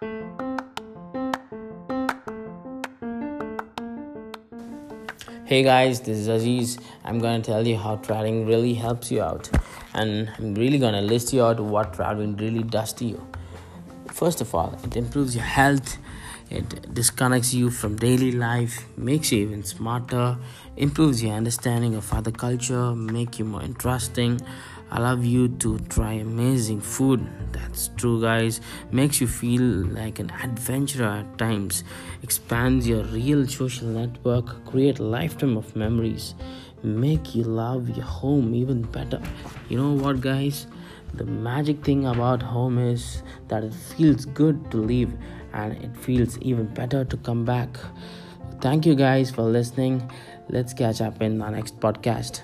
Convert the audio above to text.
Hey guys, this is Aziz. I'm gonna tell you how traveling really helps you out, and I'm really gonna list you out what traveling really does to you. First of all, it improves your health, it disconnects you from daily life, makes you even smarter, improves your understanding of other culture, make you more interesting, allow you to try amazing food. That's true guys. Makes you feel like an adventurer at times. Expands your real social network create a lifetime of memories make you love your home even better. You know what guys? The magic thing about home is that it feels good to leave and it feels even better to come back. Thank you guys for listening. Let's catch up in our next podcast